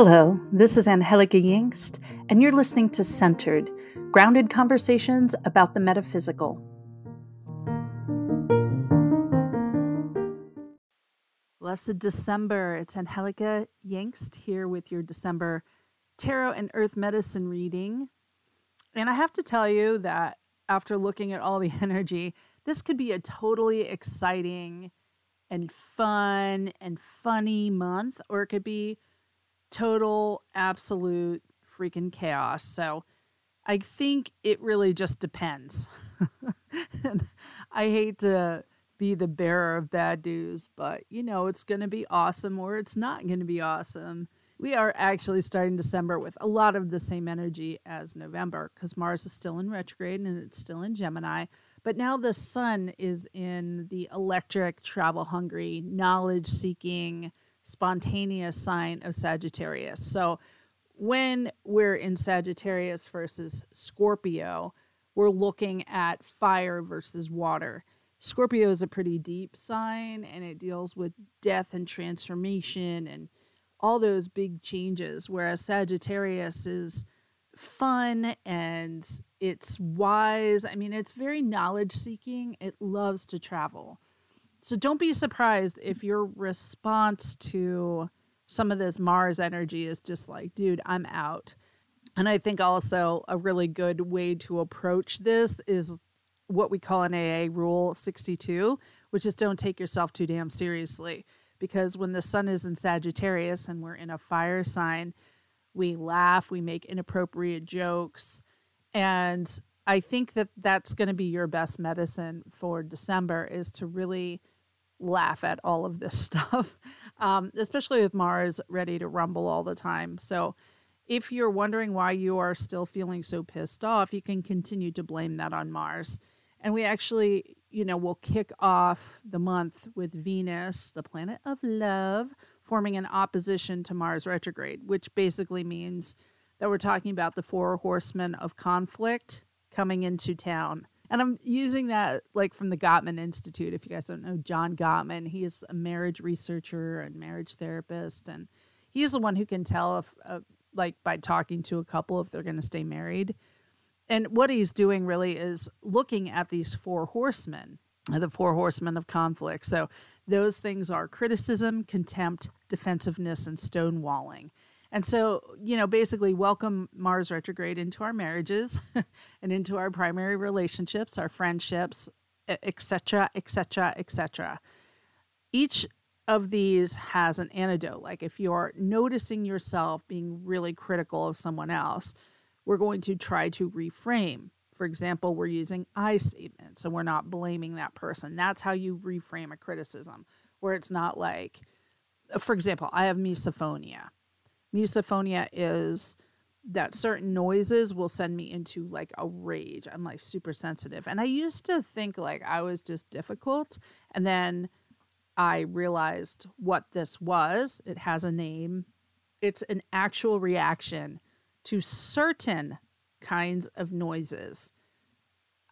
Hello, this is Angelica Yingst, and you're listening to Centered Grounded Conversations about the Metaphysical. Blessed December. It's Angelica Yingst here with your December Tarot and Earth Medicine reading. And I have to tell you that after looking at all the energy, this could be a totally exciting and fun and funny month, or it could be total, absolute freaking chaos. So I think it really just depends. I hate to be the bearer of bad news, but you know, it's going to be awesome or it's not going to be awesome. We are actually starting December with a lot of the same energy as November because Mars is still in retrograde and it's still in Gemini. But now the sun is in the electric, travel hungry, knowledge seeking, spontaneous sign of Sagittarius. So when we're in Sagittarius versus Scorpio, we're looking at fire versus water. Scorpio is a pretty deep sign and it deals with death and transformation and all those big changes, whereas Sagittarius is fun and it's wise. I mean, it's very knowledge seeking, it loves to travel. So don't be surprised if your response to some of this Mars energy is just like, dude, I'm out. And I think also a really good way to approach this is what we call an AA rule 62, which is don't take yourself too damn seriously. Because when the sun is in Sagittarius and we're in a fire sign, we laugh, we make inappropriate jokes. And I think that that's going to be your best medicine for December is to really laugh at all of this stuff, um, especially with Mars ready to rumble all the time. So, if you're wondering why you are still feeling so pissed off, you can continue to blame that on Mars. And we actually, you know, will kick off the month with Venus, the planet of love, forming an opposition to Mars retrograde, which basically means that we're talking about the four horsemen of conflict coming into town. And I'm using that like from the Gottman Institute. If you guys don't know John Gottman, he is a marriage researcher and marriage therapist. And he's the one who can tell if, uh, like, by talking to a couple if they're going to stay married. And what he's doing really is looking at these four horsemen, the four horsemen of conflict. So those things are criticism, contempt, defensiveness, and stonewalling. And so, you know, basically welcome Mars retrograde into our marriages and into our primary relationships, our friendships, etc., etc., etc. Each of these has an antidote. Like if you're noticing yourself being really critical of someone else, we're going to try to reframe. For example, we're using I statements and we're not blaming that person. That's how you reframe a criticism, where it's not like, for example, I have misophonia misophonia is that certain noises will send me into like a rage. I'm like super sensitive. And I used to think like I was just difficult. And then I realized what this was. It has a name, it's an actual reaction to certain kinds of noises.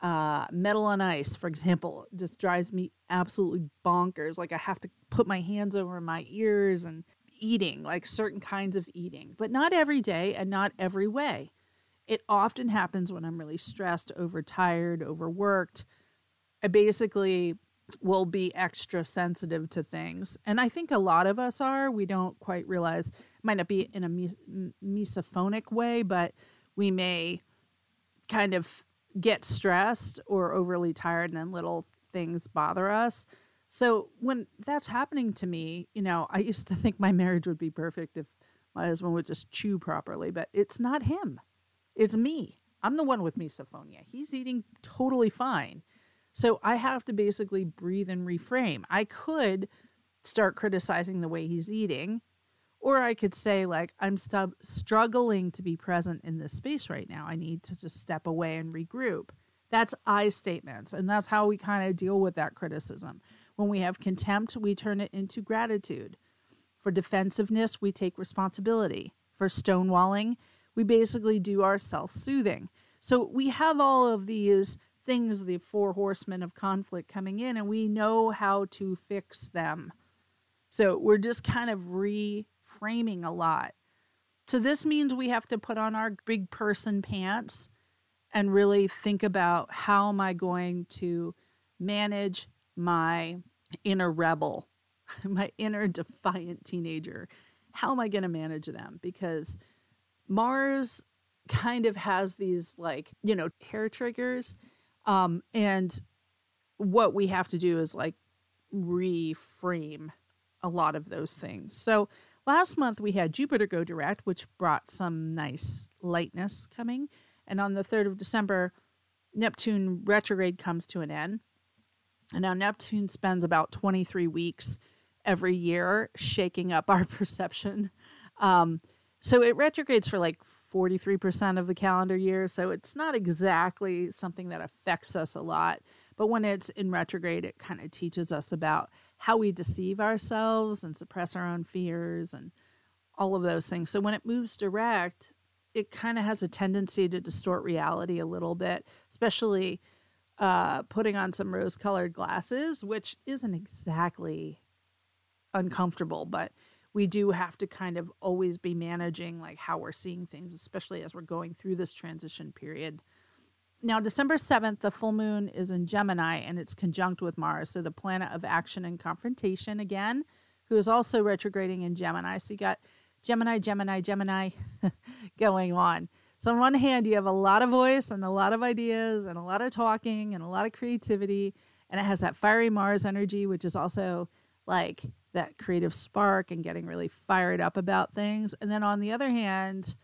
Uh, metal on ice, for example, just drives me absolutely bonkers. Like I have to put my hands over my ears and eating, like certain kinds of eating, but not every day and not every way. It often happens when I'm really stressed, overtired, overworked. I basically will be extra sensitive to things. And I think a lot of us are. We don't quite realize, might not be in a mes- misophonic way, but we may kind of get stressed or overly tired and then little things bother us. So when that's happening to me, you know, I used to think my marriage would be perfect if my husband would just chew properly, but it's not him. It's me. I'm the one with misophonia. He's eating totally fine. So I have to basically breathe and reframe. I could start criticizing the way he's eating, or I could say, like, I'm st- struggling to be present in this space right now. I need to just step away and regroup. That's I statements. And that's how we kind of deal with that criticism. When we have contempt, we turn it into gratitude. For defensiveness, we take responsibility. For stonewalling, we basically do our self soothing. So we have all of these things, the four horsemen of conflict coming in, and we know how to fix them. So we're just kind of reframing a lot. So this means we have to put on our big person pants and really think about how am I going to manage my inner rebel, my inner defiant teenager. How am I going to manage them? Because Mars kind of has these like, you know, hair triggers. Um, and what we have to do is like reframe a lot of those things. So last month we had Jupiter go direct, which brought some nice lightness coming. And on the 3rd of December, Neptune retrograde comes to an end. And now Neptune spends about 23 weeks every year shaking up our perception. Um, so it retrogrades for like 43% of the calendar year. So it's not exactly something that affects us a lot. But when it's in retrograde, it kind of teaches us about how we deceive ourselves and suppress our own fears and all of those things. So when it moves direct, it kind of has a tendency to distort reality a little bit, especially uh, putting on some rose colored glasses, which isn't exactly uncomfortable, but we do have to kind of always be managing like how we're seeing things, especially as we're going through this transition period. Now, December 7th, the full moon is in Gemini and it's conjunct with Mars, so the planet of action and confrontation again, who is also retrograding in Gemini. So you got Gemini, Gemini, Gemini going on. So, on one hand, you have a lot of voice and a lot of ideas and a lot of talking and a lot of creativity. And it has that fiery Mars energy, which is also like that creative spark and getting really fired up about things. And then on the other hand,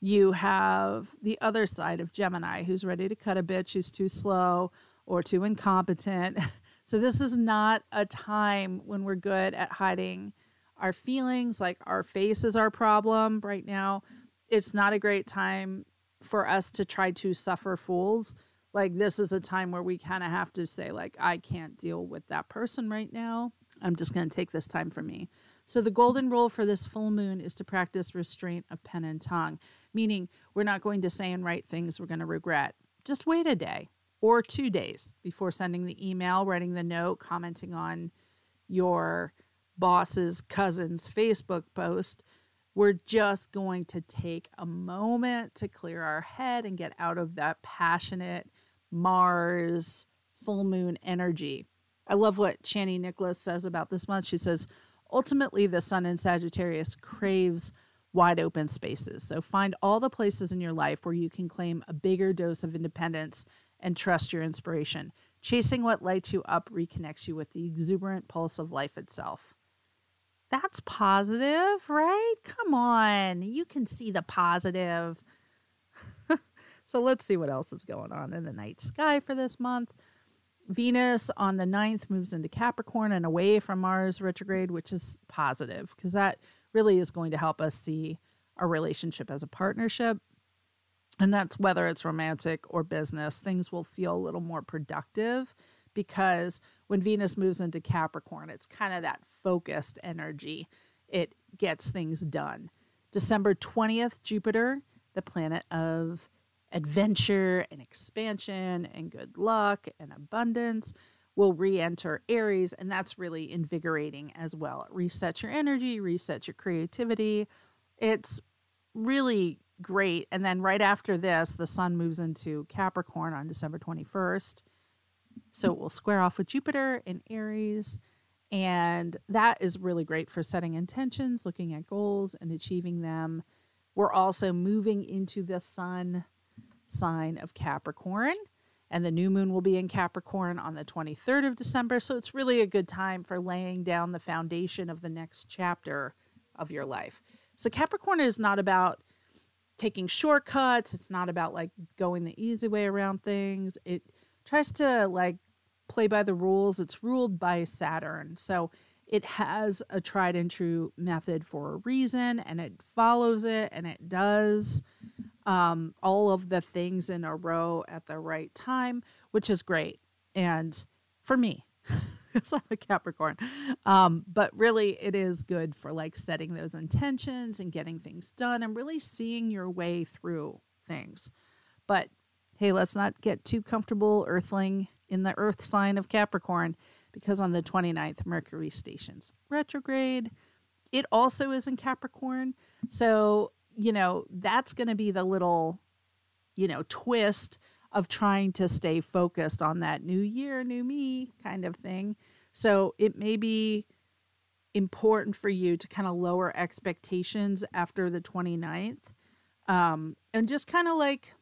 you have the other side of Gemini who's ready to cut a bitch, who's too slow or too incompetent. so, this is not a time when we're good at hiding our feelings, like our face is our problem right now. It's not a great time for us to try to suffer fools. Like this is a time where we kind of have to say like I can't deal with that person right now. I'm just going to take this time for me. So the golden rule for this full moon is to practice restraint of pen and tongue, meaning we're not going to say and write things we're going to regret. Just wait a day or 2 days before sending the email, writing the note, commenting on your boss's cousin's Facebook post. We're just going to take a moment to clear our head and get out of that passionate Mars full moon energy. I love what Chani Nicholas says about this month. She says, ultimately, the sun in Sagittarius craves wide open spaces. So find all the places in your life where you can claim a bigger dose of independence and trust your inspiration. Chasing what lights you up reconnects you with the exuberant pulse of life itself. That's positive, right? Come on. You can see the positive. so let's see what else is going on in the night sky for this month. Venus on the 9th moves into Capricorn and away from Mars retrograde, which is positive because that really is going to help us see our relationship as a partnership. And that's whether it's romantic or business, things will feel a little more productive because when Venus moves into Capricorn, it's kind of that focused energy. It gets things done. December 20th, Jupiter, the planet of adventure and expansion and good luck and abundance, will re enter Aries. And that's really invigorating as well. It resets your energy, resets your creativity. It's really great. And then right after this, the sun moves into Capricorn on December 21st. So it will square off with Jupiter in Aries. And that is really great for setting intentions, looking at goals, and achieving them. We're also moving into the sun sign of Capricorn, and the new moon will be in Capricorn on the 23rd of December. So it's really a good time for laying down the foundation of the next chapter of your life. So Capricorn is not about taking shortcuts, it's not about like going the easy way around things. It tries to like play by the rules. It's ruled by Saturn. So it has a tried and true method for a reason and it follows it and it does um, all of the things in a row at the right time, which is great. And for me, I'm a Capricorn. Um, but really, it is good for like setting those intentions and getting things done and really seeing your way through things. But hey, let's not get too comfortable, Earthling, in the Earth sign of Capricorn, because on the 29th, Mercury stations retrograde. It also is in Capricorn. So you know, that's going to be the little, you know, twist of trying to stay focused on that new year, new me kind of thing. So it may be important for you to kind of lower expectations after the 29th um, and just kind of like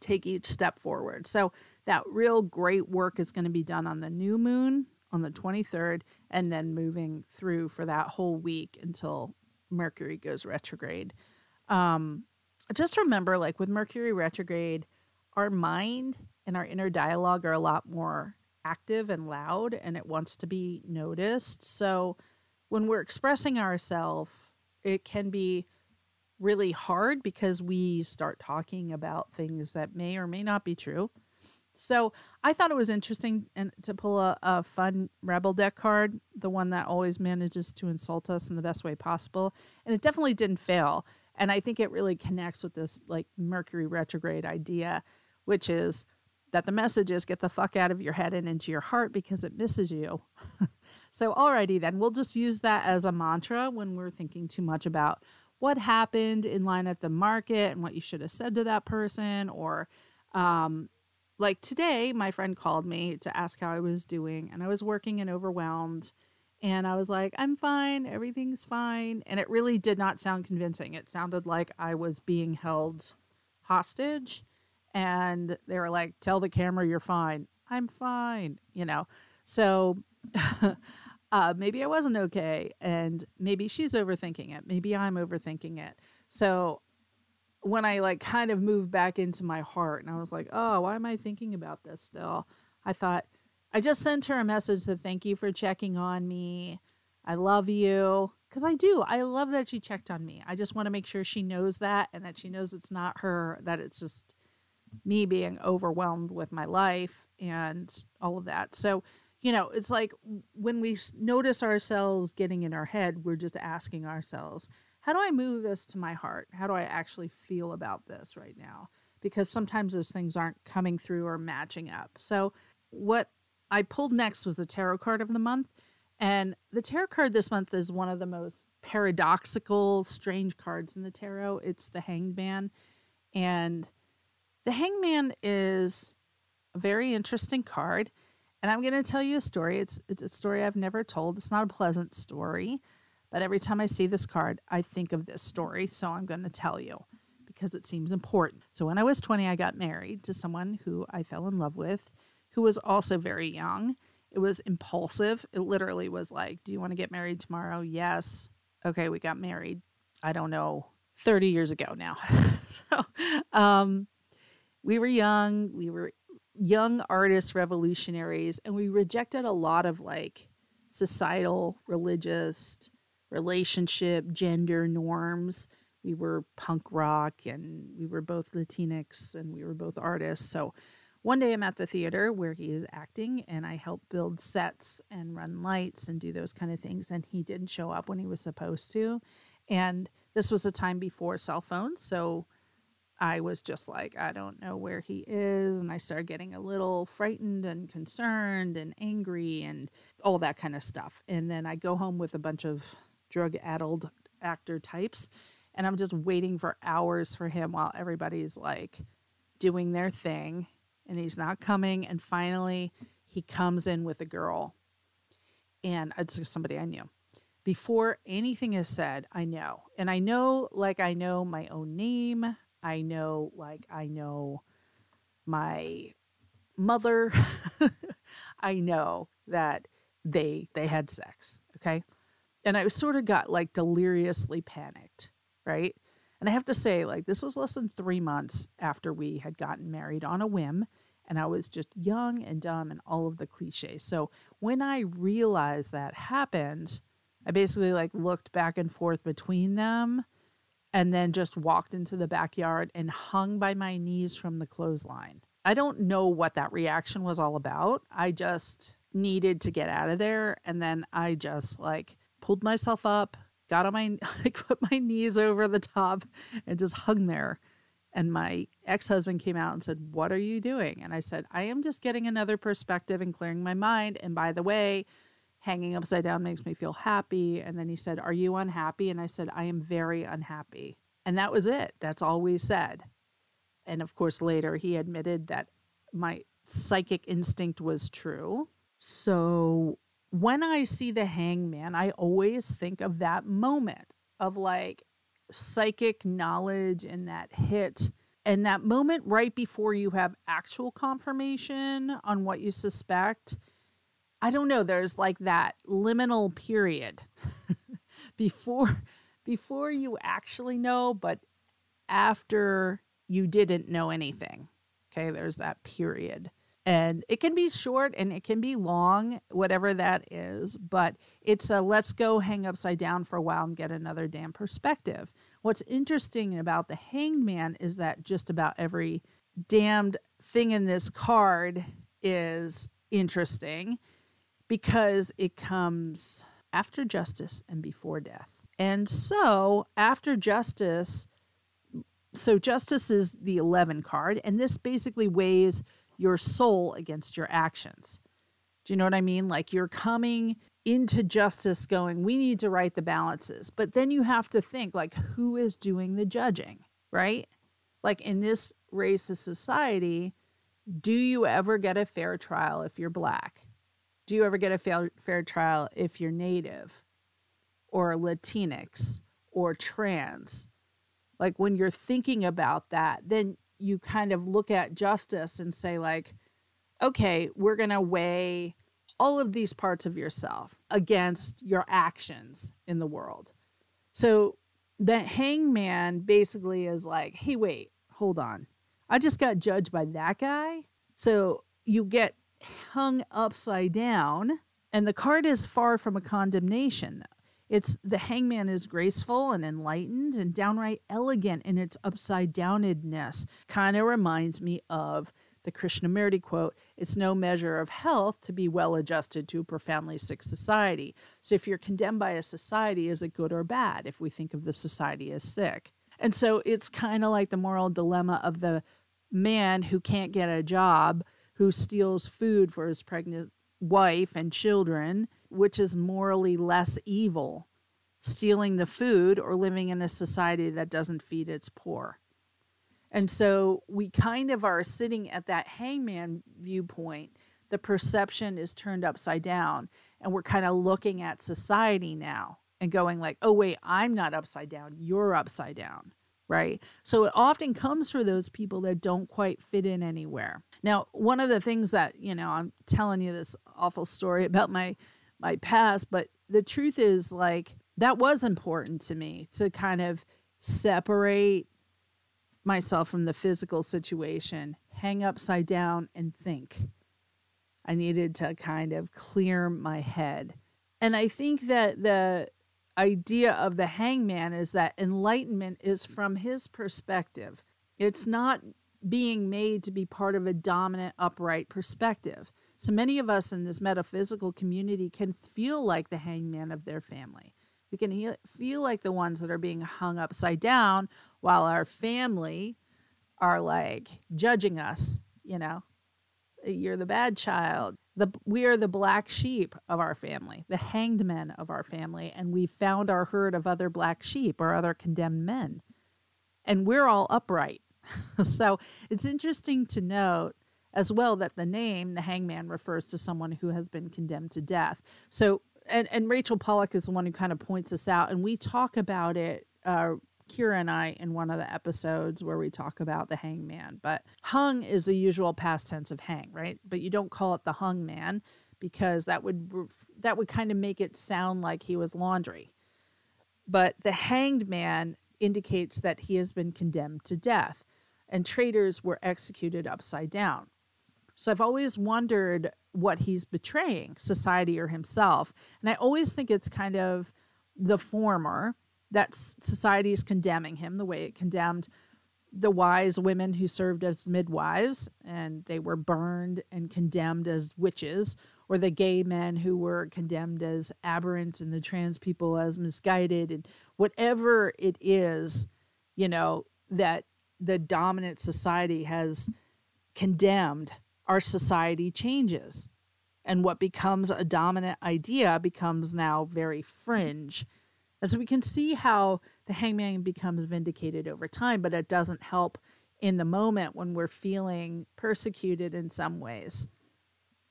take each step forward. So that real great work is going to be done on the new moon on the 23rd and then moving through for that whole week until Mercury goes retrograde. Um, just remember, like with Mercury retrograde, our mind and our inner dialogue are a lot more active and loud and it wants to be noticed. So when we're expressing ourselves, it can be really hard because we start talking about things that may or may not be true. So I thought it was interesting and to pull a, a fun rebel deck card, the one that always manages to insult us in the best way possible. And it definitely didn't fail. And I think it really connects with this like Mercury retrograde idea, which is that the message is get the fuck out of your head and into your heart because it misses you. so alrighty then, we'll just use that as a mantra when we're thinking too much about what happened in line at the market and what you should have said to that person or um, like today, my friend called me to ask how I was doing, and I was working and overwhelmed. And I was like, I'm fine, everything's fine. And it really did not sound convincing. It sounded like I was being held hostage. And they were like, Tell the camera you're fine. I'm fine, you know? So uh, maybe I wasn't okay. And maybe she's overthinking it. Maybe I'm overthinking it. So when I like kind of moved back into my heart and I was like, oh, why am I thinking about this still? I thought, I just sent her a message to thank you for checking on me. I love you. Because I do. I love that she checked on me. I just want to make sure she knows that and that she knows it's not her, that it's just me being overwhelmed with my life and all of that. So, you know, it's like when we notice ourselves getting in our head, we're just asking ourselves, how do I move this to my heart? How do I actually feel about this right now? Because sometimes those things aren't coming through or matching up. So, what I pulled next was the tarot card of the month. And the tarot card this month is one of the most paradoxical, strange cards in the tarot. It's the Hanged Man. And the Hanged Man is a very interesting card. And I'm going to tell you a story. It's, it's a story I've never told. It's not a pleasant story. But every time I see this card, I think of this story. So I'm going to tell you because it seems important. So when I was 20, I got married to someone who I fell in love with, who was also very young. It was impulsive. It literally was like, Do you want to get married tomorrow? Yes. Okay, we got married. I don't know, 30 years ago now. so, um, we were young. We were young artists, revolutionaries, and we rejected a lot of like societal, religious, relationship, gender norms. We were punk rock and we were both Latinx and we were both artists. So one day I'm at the theater where he is acting and I help build sets and run lights and do those kind of things. And he didn't show up when he was supposed to. And this was a time before cell phones. So I was just like, I don't know where he is. And I started getting a little frightened and concerned and angry and all that kind of stuff. And then I go home with a bunch of drug addled actor types. And I'm just waiting for hours for him while everybody's like doing their thing and he's not coming. And finally, he comes in with a girl. And it's somebody I knew. Before anything is said, I know. And I know, like, I know my own name. I know, like, I know my mother. I know that they they had sex. Okay and I sort of got like deliriously panicked, right? And I have to say, like, this was less than three months after we had gotten married on a whim, and I was just young and dumb and all of the cliches. So when I realized that happened, I basically like looked back and forth between them and then just walked into the backyard and hung by my knees from the clothesline. I don't know what that reaction was all about. I just needed to get out of there. And then I just like pulled myself up, got on my like put my knees over the top and just hung there. And my ex-husband came out and said, "What are you doing?" And I said, "I am just getting another perspective and clearing my mind. And by the way, hanging upside down makes me feel happy." And then he said, "Are you unhappy?" And I said, "I am very unhappy." And that was it. That's all we said. And of course, later he admitted that my psychic instinct was true. So when I see the hangman, I always think of that moment of like psychic knowledge and that hit and that moment right before you have actual confirmation on what you suspect. I don't know, there's like that liminal period before before you actually know, but after you didn't know anything. Okay, there's that period. And it can be short and it can be long, whatever that is, but it's a let's go hang upside down for a while and get another damn perspective. What's interesting about the hanged man is that just about every damned thing in this card is interesting because it comes after justice and before death. And so, after justice, so justice is the 11 card, and this basically weighs your soul against your actions. Do you know what I mean? Like you're coming into justice going, we need to right the balances. But then you have to think, like, who is doing the judging, right? Like in this racist society, do you ever get a fair trial if you're black? Do you ever get a fair, fair trial if you're native or Latinx or trans? Like when you're thinking about that, then you kind of look at justice and say, like, okay, we're going to weigh all of these parts of yourself against your actions in the world. So the hangman basically is like, hey, wait, hold on. I just got judged by that guy. So you get hung upside down, and the card is far from a condemnation. It's the hangman is graceful and enlightened and downright elegant in its upside downedness. Kind of reminds me of the Krishnamurti quote It's no measure of health to be well adjusted to a profoundly sick society. So, if you're condemned by a society, is it good or bad if we think of the society as sick? And so, it's kind of like the moral dilemma of the man who can't get a job, who steals food for his pregnant wife and children, which is morally less evil, stealing the food or living in a society that doesn't feed its poor. And so we kind of are sitting at that hangman viewpoint. The perception is turned upside down, and we're kind of looking at society now and going like, "Oh wait, I'm not upside down. You're upside down." Right? So it often comes for those people that don't quite fit in anywhere. Now, one of the things that, you know, I'm telling you this awful story about my my past, but the truth is like that was important to me to kind of separate myself from the physical situation, hang upside down, and think. I needed to kind of clear my head. And I think that the idea of the hangman is that enlightenment is from his perspective. It's not being made to be part of a dominant, upright perspective. So many of us in this metaphysical community can feel like the hangman of their family. We can feel like the ones that are being hung upside down while our family are like judging us, you know. You're the bad child. The we are the black sheep of our family, the hanged men of our family, and we found our herd of other black sheep or other condemned men. And we're all upright. so it's interesting to note as well that the name, the hangman, refers to someone who has been condemned to death. So, and, and Rachel Pollack is the one who kind of points this out, and we talk about it uh, Kira and I in one of the episodes where we talk about the hangman. But hung is the usual past tense of hang, right? But you don't call it the hung man because that would that would kind of make it sound like he was laundry. But the hanged man indicates that he has been condemned to death, and traitors were executed upside down. So I've always wondered what he's betraying, society or himself. And I always think it's kind of the former that society is condemning him the way it condemned the wise women who served as midwives and they were burned and condemned as witches, or the gay men who were condemned as aberrant and the trans people as misguided, and whatever it is, you know, that the dominant society has condemned, our society changes. And what becomes a dominant idea becomes now very fringe And so we can see how the hangman becomes vindicated over time, but it doesn't help in the moment when we're feeling persecuted in some ways.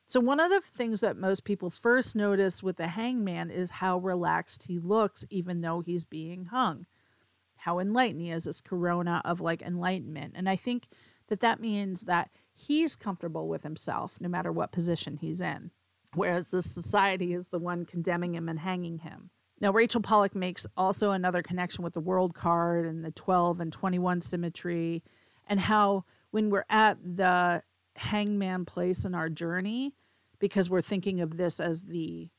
So, one of the things that most people first notice with the hangman is how relaxed he looks, even though he's being hung. How enlightened he is, this corona of like enlightenment. And I think that that means that he's comfortable with himself no matter what position he's in, whereas the society is the one condemning him and hanging him. Now, Rachel Pollack makes also another connection with the world card and the 12 and 21 symmetry, and how when we're at the hangman place in our journey, because we're thinking of this as the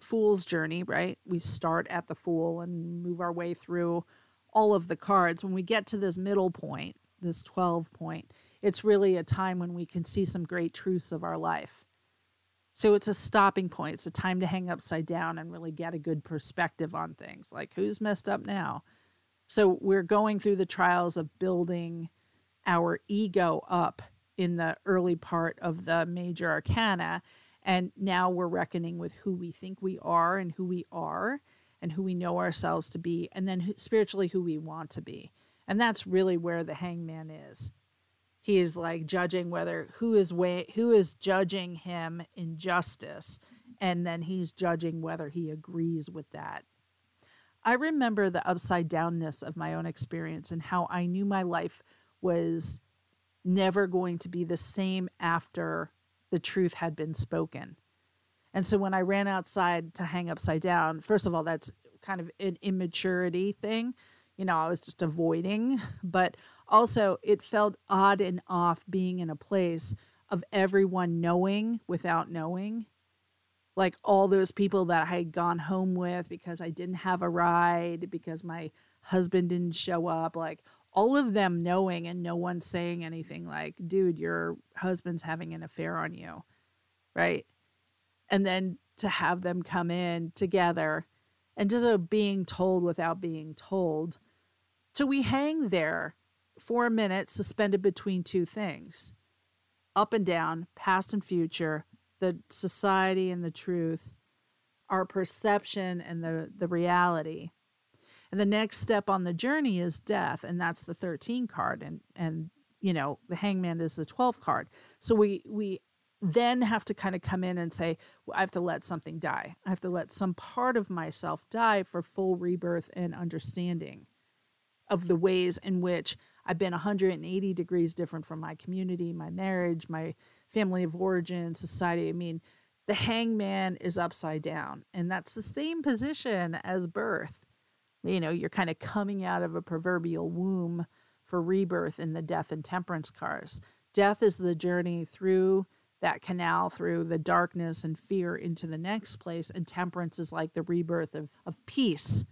fool's journey, right? We start at the fool and move our way through all of the cards. When we get to this middle point, this 12 point, it's really a time when we can see some great truths of our life. So it's a stopping point. It's a time to hang upside down and really get a good perspective on things like who's messed up now. So we're going through the trials of building our ego up in the early part of the major arcana. And now we're reckoning with who we think we are and who we are and who we know ourselves to be, and then spiritually who we want to be. And that's really where the hangman is he is like judging whether who is way who is judging him in justice and then he's judging whether he agrees with that. I remember the upside downness of my own experience and how i knew my life was never going to be the same after the truth had been spoken. And so when i ran outside to hang upside down first of all that's kind of an immaturity thing. You know i was just avoiding but also, it felt odd and off being in a place of everyone knowing without knowing. Like all those people that I had gone home with because I didn't have a ride, because my husband didn't show up, like all of them knowing and no one saying anything like, dude, your husband's having an affair on you. Right. And then to have them come in together and just being told without being told. So we hang there for a minute suspended between two things up and down, past and future, the society and the truth, our perception and the, the reality. And the next step on the journey is death, and that's the 13 card. And and you know, the hangman is the 12 card. So we we then have to kind of come in and say, well, I have to let something die. I have to let some part of myself die for full rebirth and understanding of the ways in which I've been 180 degrees different from my community, my marriage, my family of origin, society. I mean, the hangman is upside down, and that's the same position as birth. You know, you're kind of coming out of a proverbial womb for rebirth in the death and temperance cards. Death is the journey through that canal, through the darkness and fear into the next place, and temperance is like the rebirth of, of peace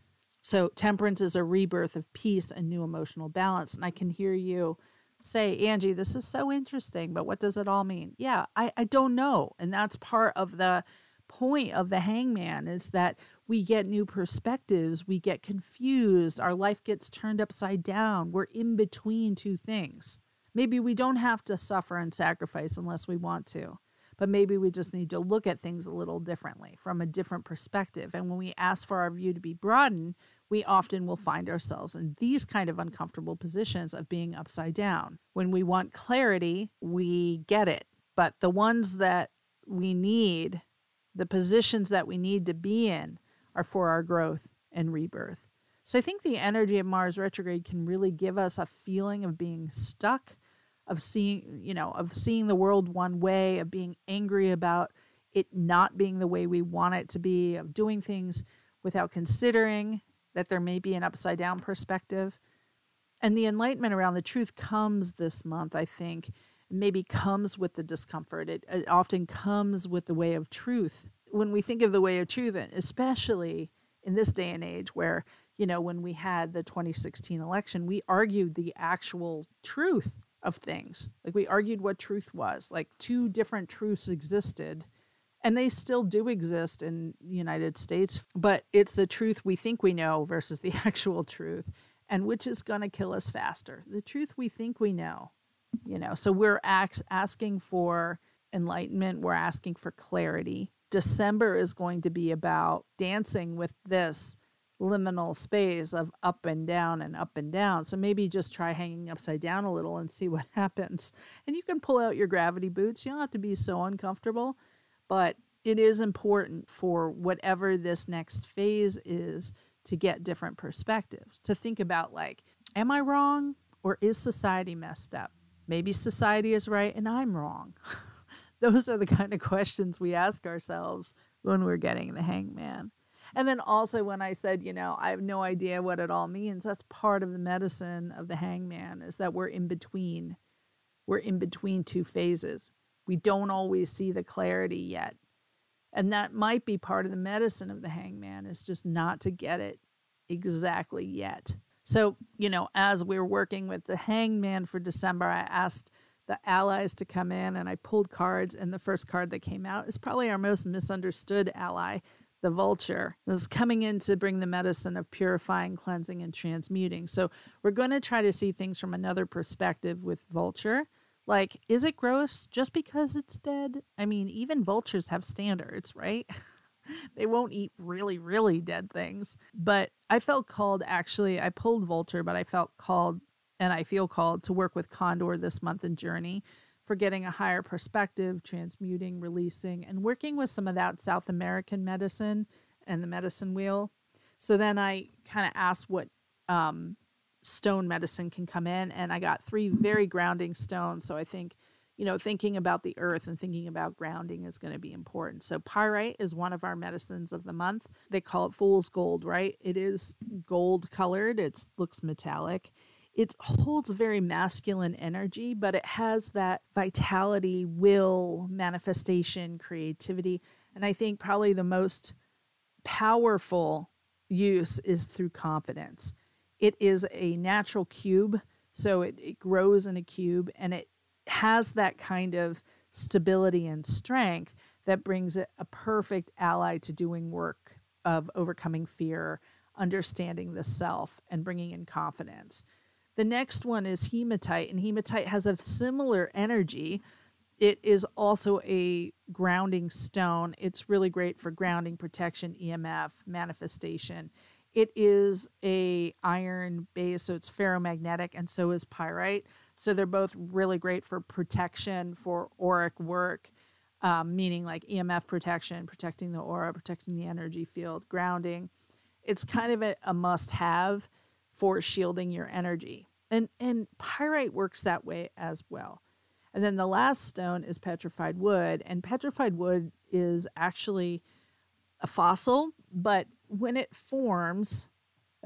so, temperance is a rebirth of peace and new emotional balance. And I can hear you say, Angie, this is so interesting, but what does it all mean? Yeah, I, I don't know. And that's part of the point of the hangman is that we get new perspectives, we get confused, our life gets turned upside down. We're in between two things. Maybe we don't have to suffer and sacrifice unless we want to but maybe we just need to look at things a little differently from a different perspective. And when we ask for our view to be broadened, we often will find ourselves in these kind of uncomfortable positions of being upside down. When we want clarity, we get it. But the ones that we need, the positions that we need to be in, are for our growth and rebirth. So I think the energy of Mars retrograde can really give us a feeling of being stuck of seeing, you know, of seeing the world one way, of being angry about it not being the way we want it to be, of doing things without considering that there may be an upside down perspective. And the enlightenment around the truth comes this month, I think, maybe comes with the discomfort. It, it often comes with the way of truth. When we think of the way of truth, especially in this day and age where, you know, when we had the 2016 election, we argued the actual truth of things. Like we argued what truth was. Like two different truths existed and they still do exist in the United States, but it's the truth we think we know versus the actual truth and which is going to kill us faster. The truth we think we know. You know, so we're ax- asking for enlightenment, we're asking for clarity. December is going to be about dancing with this liminal space of up and down and up and down. So maybe just try hanging upside down a little and see what happens. And you can pull out your gravity boots. You don't have to be so uncomfortable, but it is important for whatever this next phase is to get different perspectives, to think about like, am I wrong or is society messed up? Maybe society is right and I'm wrong. Those are the kind of questions we ask ourselves when we're getting the hangman. And then also when I said, you know, I have no idea what it all means, that's part of the medicine of the hangman is that we're in between. We're in between two phases. We don't always see the clarity yet. And that might be part of the medicine of the hangman is just not to get it exactly yet. So, you know, as we are working with the hangman for December, I asked the allies to come in and I pulled cards, and the first card that came out is probably our most misunderstood ally, the vulture. Is coming in to bring the medicine of purifying, cleansing, and transmuting. So we're going to try to see things from another perspective with vulture. Like, is it gross just because it's dead? I mean, even vultures have standards, right? they won't eat really, really dead things. But I felt called, actually, I pulled vulture, but I felt called and I feel called to work with Condor this month in Journey for getting a higher perspective, transmuting, releasing, and working with some of that South American medicine and the medicine wheel. So then I kind of asked what um, stone medicine can come in, and I got three very grounding stones. So I think, you know, thinking about the earth and thinking about grounding is going to be important. So pyrite is one of our medicines of the month. They call it fool's gold, right? It is gold colored. It looks metallic it holds very masculine energy, but it has that vitality, will, manifestation, creativity. And I think probably the most powerful use is through confidence. It is a natural cube, so it, it grows in a cube and it has that kind of stability and strength that brings it a perfect ally to doing work of overcoming fear, understanding the self, and bringing in confidence. The next one is hematite, and hematite has a similar energy. It is also a grounding stone. It's really great for grounding, protection, EMF, manifestation. It is a iron base, so it's ferromagnetic, and so is pyrite. So they're both really great for protection, for auric work, um, meaning like EMF protection, protecting the aura, protecting the energy field, grounding. It's kind of a, a must have for shielding your energy. And and pyrite works that way as well. And then the last stone is petrified wood, and petrified wood is actually a fossil, but when it forms,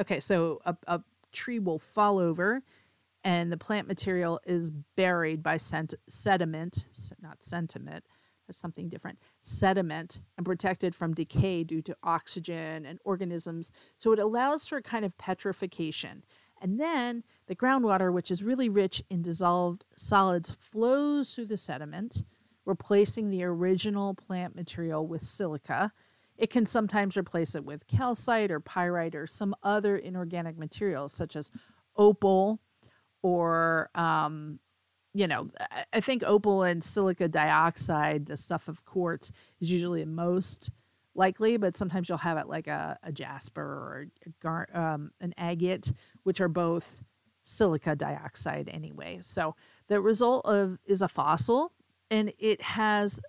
okay, so a, a tree will fall over and the plant material is buried by sent- sediment, not sentiment, that's something different, sediment, and protected from decay due to oxygen and organisms. So it allows for kind of petrification. And then the groundwater, which is really rich in dissolved solids, flows through the sediment, replacing the original plant material with silica. It can sometimes replace it with calcite or pyrite or some other inorganic materials, such as opal or, um, you know, I think opal and silica dioxide, the stuff of quartz, is usually the most likely, but sometimes you'll have it like a, a jasper or a gar, um, an agate, which are both silica dioxide anyway. So the result of is a fossil and it has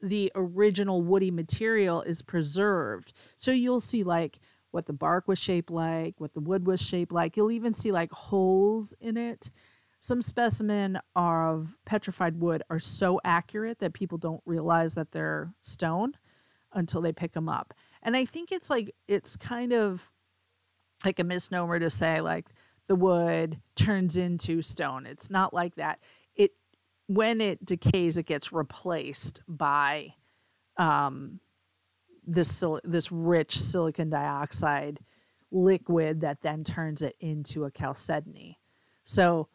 the original woody material is preserved. So you'll see like what the bark was shaped like, what the wood was shaped like. You'll even see like holes in it. Some specimen of petrified wood are so accurate that people don't realize that they're stone until they pick them up. And I think it's like it's kind of like a misnomer to say like the wood turns into stone. It's not like that. It when it decays, it gets replaced by um, this this rich silicon dioxide liquid that then turns it into a chalcedony. So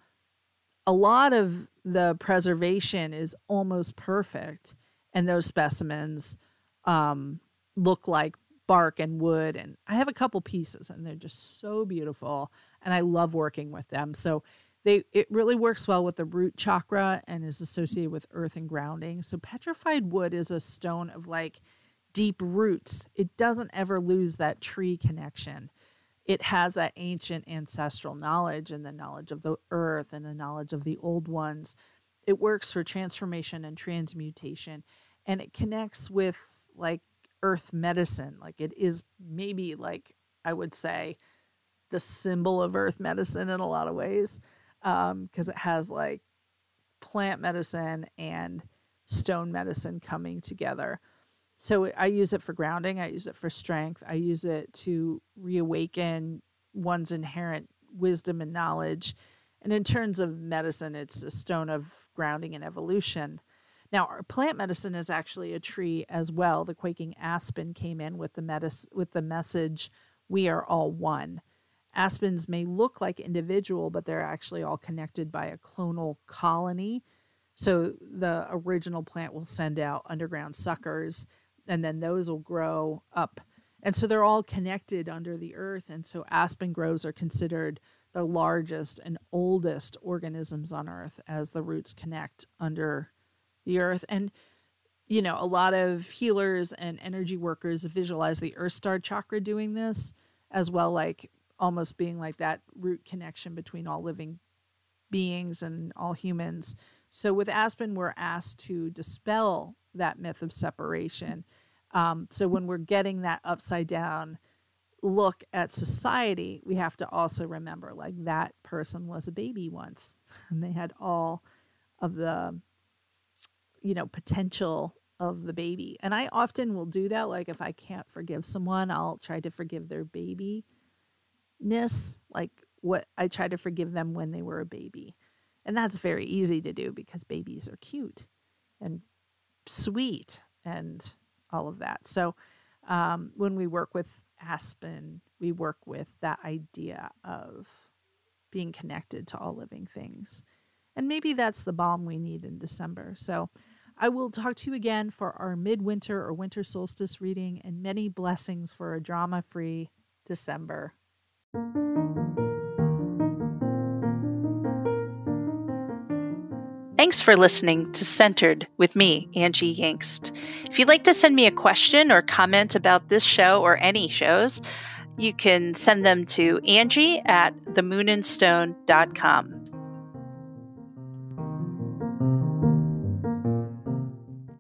a lot of the preservation is almost perfect, and those specimens um, look like bark and wood. And I have a couple pieces, and they're just so beautiful, and I love working with them. So they it really works well with the root chakra and is associated with earth and grounding. So petrified wood is a stone of like deep roots. It doesn't ever lose that tree connection. it has that ancient ancestral knowledge and the knowledge of the earth and the knowledge of the old ones. It works for transformation and transmutation and it connects with like earth medicine. Like it is maybe like I would say the symbol of earth medicine in a lot of ways because um, it has like plant medicine and stone medicine coming together. So I use it for grounding, I use it for strength, I use it to reawaken one's inherent wisdom and knowledge. And in terms of medicine, it's a stone of grounding and evolution. Now, our plant medicine is actually a tree as well. The quaking aspen came in with the medis- with the message, "We are all one." Aspens may look like individual, but they're actually all connected by a clonal colony. So the original plant will send out underground suckers, and then those will grow up. And so they're all connected under the earth. And so aspen groves are considered the largest and oldest organisms on earth as the roots connect under the earth. And, you know, a lot of healers and energy workers visualize the earth star chakra doing this as well, like almost being like that root connection between all living beings and all humans. So with Aspen, we're asked to dispel that myth of separation. Um, so when we're getting that upside down look at society, we have to also remember like that person was a baby once and they had all of the, you know, potential of the baby. And I often will do that. Like if I can't forgive someone, I'll try to forgive their baby ness, like what I try to forgive them when they were a baby. And that's very easy to do because babies are cute and sweet and all of that. So um, when we work with Aspen, we work with that idea of being connected to all living things. And maybe that's the balm we need in December. So I will talk to you again for our midwinter or winter solstice reading and many blessings for a drama free December. Thanks for listening to Centered with me, Angie Yingst. If you'd like to send me a question or comment about this show or any shows, you can send them to Angie at themoonandstone.com.